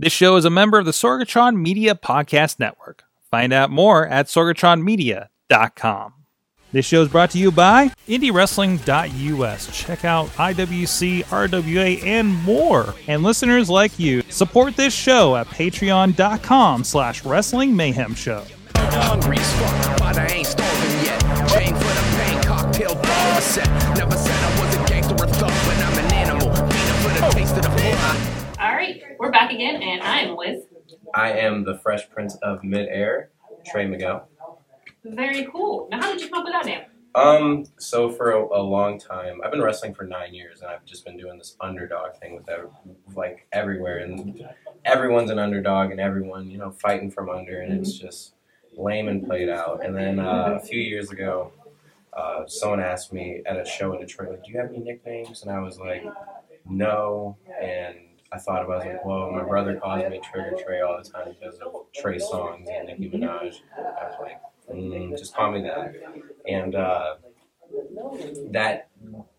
This show is a member of the Sorgatron Media Podcast Network. Find out more at sorgatronmedia.com. This show is brought to you by IndyWrestling.us. Check out IWC, RWA, and more. And listeners like you, support this show at patreon.com slash wrestling mayhem show. Hungry as fuck, but I ain't starving yet. For the pain, cocktail bar set. Back again, and I'm Liz. I am the Fresh Prince of Midair, Trey Miguel. Very cool. Now, how did you come up with that name? Um, so for a, a long time, I've been wrestling for nine years, and I've just been doing this underdog thing with like everywhere, and everyone's an underdog, and everyone, you know, fighting from under, and it's just lame and played out. And then uh, a few years ago, uh, someone asked me at a show in Detroit, like, "Do you have any nicknames?" And I was like, "No," and I thought about it, I was like, whoa, my brother calls me Trigger Trey all the time because of Trey Songz and Nicki Minaj. I was like, mm, just call me that. And uh, that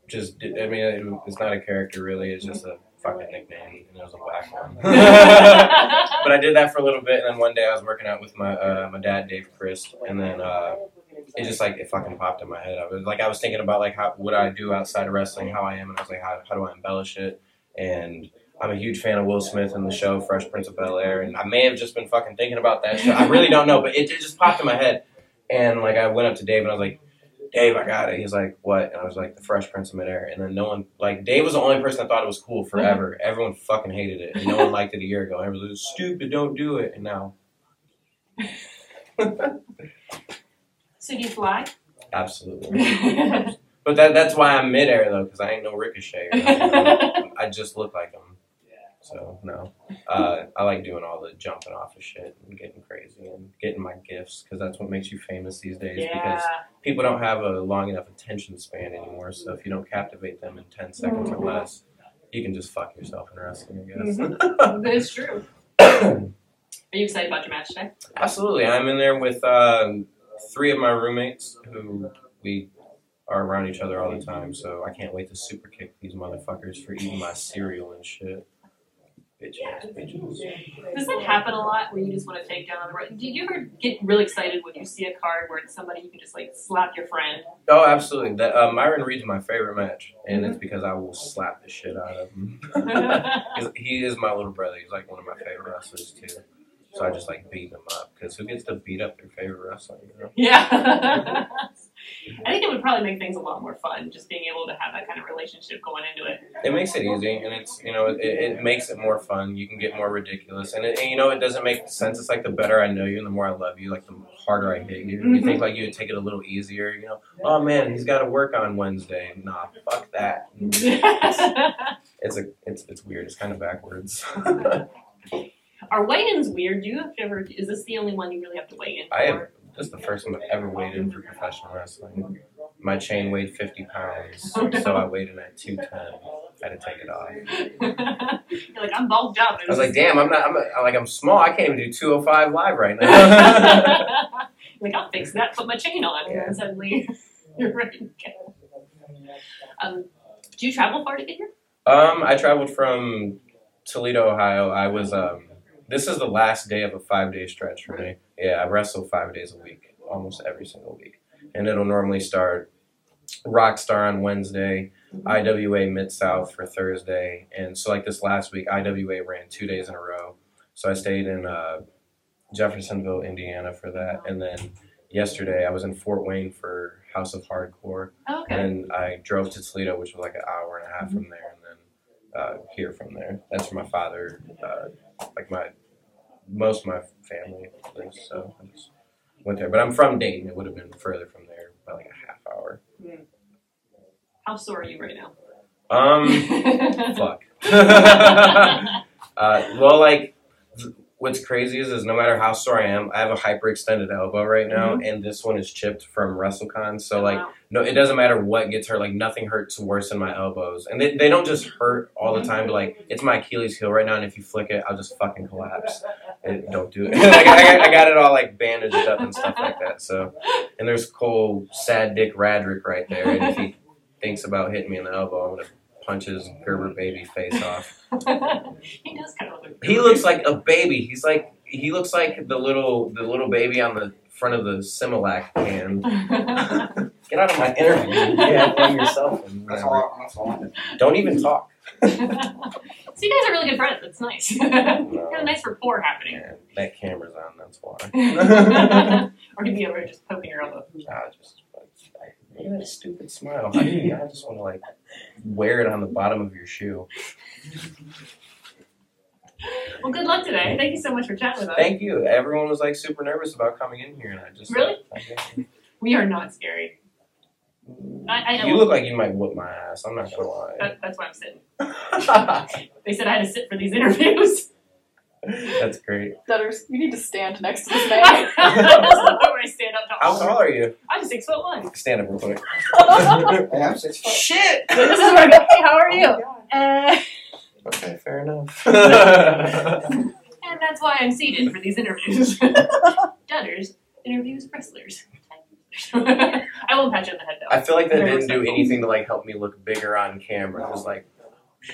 just, did- I mean, it, it's not a character really, it's just a fucking nickname, and it was a whack one. but I did that for a little bit, and then one day I was working out with my uh, my dad, Dave Crist, and then uh, it just like it fucking popped in my head. I was like, I was thinking about like how what I do outside of wrestling, how I am, and I was like, how, how do I embellish it? And I'm a huge fan of Will Smith and the show Fresh Prince of Bel Air, and I may have just been fucking thinking about that show. I really don't know, but it, it just popped in my head. And like I went up to Dave and I was like, Dave, I got it. He's like, what? And I was like, the Fresh Prince of Midair. And then no one, like, Dave was the only person that thought it was cool forever. Mm-hmm. Everyone fucking hated it. And no one liked it a year ago. Everyone was like, stupid, don't do it. And now, so do you fly? absolutely. But that, that's why I'm midair though, because I ain't no Ricochet. I just look like him. So no, uh, I like doing all the jumping off of shit and getting crazy and getting my GIFs because that's what makes you famous these days. yeah. Because people don't have a long enough attention span anymore. So if you don't captivate them in ten seconds or less, you can just fuck yourself in wrestling. I guess. That's true. Are you excited about your match today? Absolutely, I'm in there with um, three of my roommates who we are around each other all the time. So I can't wait to super kick these motherfuckers for eating my cereal and shit. Bitch. Does that happen a lot where you just want to take down the road? Do you ever get really excited when you see a card where it's somebody you can just like slap your friend? Oh, absolutely. That, uh, Myron Reed's my favorite match, and it's because I will slap the shit out of him. he is my little brother. He's like one of my favorite wrestlers too. So I just like beat him up because who gets to beat up their favorite wrestler? You know? yeah. I think it would probably make things a lot more fun just being able to have that kind of relationship going into it. It makes it easy, and it's you know it, it makes it more fun. You can get more ridiculous, and, it, and you know it doesn't make sense. It's like the better I know you, and the more I love you, like the harder I hit you. You mm-hmm. think like you would take it a little easier, you know? Oh man, he's got to work on Wednesday. Nah, fuck that. It's a it's it's weird. It's kind of backwards. Are weigh-ins weird? Do you have to ever? Is this the only one you really have to weigh in for? I have this is the first time I've ever weighed in for professional wrestling. My chain weighed 50 pounds, so I weighed in at 210. I had to take it off. You're like I'm bulked up. I was like, damn, I'm not. I'm a, like I'm small. I can't even do 205 live right now. like I'll fix that. Put my chain on, Yeah. and suddenly you're ready to go. Um, do you travel far to get here? um, I traveled from Toledo, Ohio. I was. Um, this is the last day of a five day stretch for me. Yeah, I wrestle five days a week, almost every single week, and it'll normally start Rockstar on Wednesday, IWA Mid South for Thursday, and so like this last week, IWA ran two days in a row. So I stayed in uh, Jeffersonville, Indiana for that, and then yesterday I was in Fort Wayne for House of Hardcore, Oh, okay. and I drove to Toledo, which was like an hour and a half from there, and then uh, here from there. That's where my father, uh, like my most of my family lives, so I just went there. But I'm from Dayton; it would have been further from there by like a half hour. How sore are you right now? Um, fuck. uh, well, like, what's crazy is, is no matter how sore I am, I have a hyperextended elbow right now, mm-hmm. and this one is chipped from WrestleCon. So, oh, like, Wow. no, it doesn't matter what gets hurt. Like, nothing hurts worse than my elbows, and they, they don't just hurt all the time. But like, it's my Achilles heel right now, and if you flick it, I'll just fucking collapse. And don't do it. like, I, got- I got it all like bandaged up and stuff like that. So, and there's Cole Sad Dick Radrick right there, and if he thinks about hitting me in the elbow, I'm gonna punches Gerber baby face off. he does kind. He looks like a baby. He's like he looks like the little the little baby on the front of the Similac can. Get out of my interview. Yeah, blame yourself. And That's all. That's all. Don't even talk. so you guys are really good friends. That's nice. Got a nice rapport happening. Man, that camera's on. That's why. or he'd be over just poking your elbow. I just I, look at that stupid smile. How do you? I just want to like wear it on the bottom of your shoe. Well, good luck today. Thank you so much for chatting with us. Thank you. Everyone was like super nervous about coming in here, and I just Really? I, we are not scary. I, I know. you look like you might whoop my ass. I'm not gonna lie. That, that's why I'm sitting. They said I had to sit for these interviews. That's great. Dudders, you need to stand next to this That's man. not where I stand up How tall. tall are you? I'm six foot one. Stand up real quick. I'm six foot. Shit. This is where I go. Hey, how are you? Uh, Okay, fair enough. and that's why I'm seated for these interviews. Dudders interviews wrestlers. I won't pat you on the head though. I feel like that Very didn't do respectful. anything to like help me look bigger on camera. It was like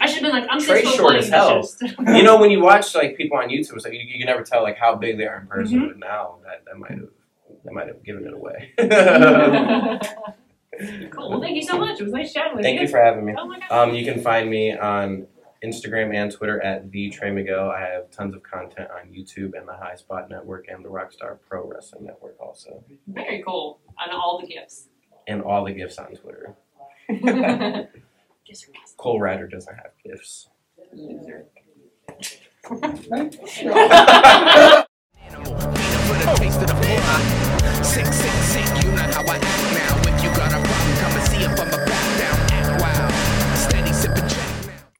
I should have been like, I'm Trey's six foot short one. as hell. Just- you know when you watch like people on YouTube, so you, you can never tell like how big they are in person. Mm-hmm. But now that that might have that might have given it away. cool. Well, thank you so much. It was nice chatting with you. Thank you. you for having me. Oh my god. Um, you can find me on Instagram and Twitter at the Trey Miguel. I have tons of content on YouTube and the High Spot Network and the Rockstar Pro Wrestling Network also, Very cool. On all the GIFs. and all the GIFs on Twitter. Cole Ryder doesn't have GIFs.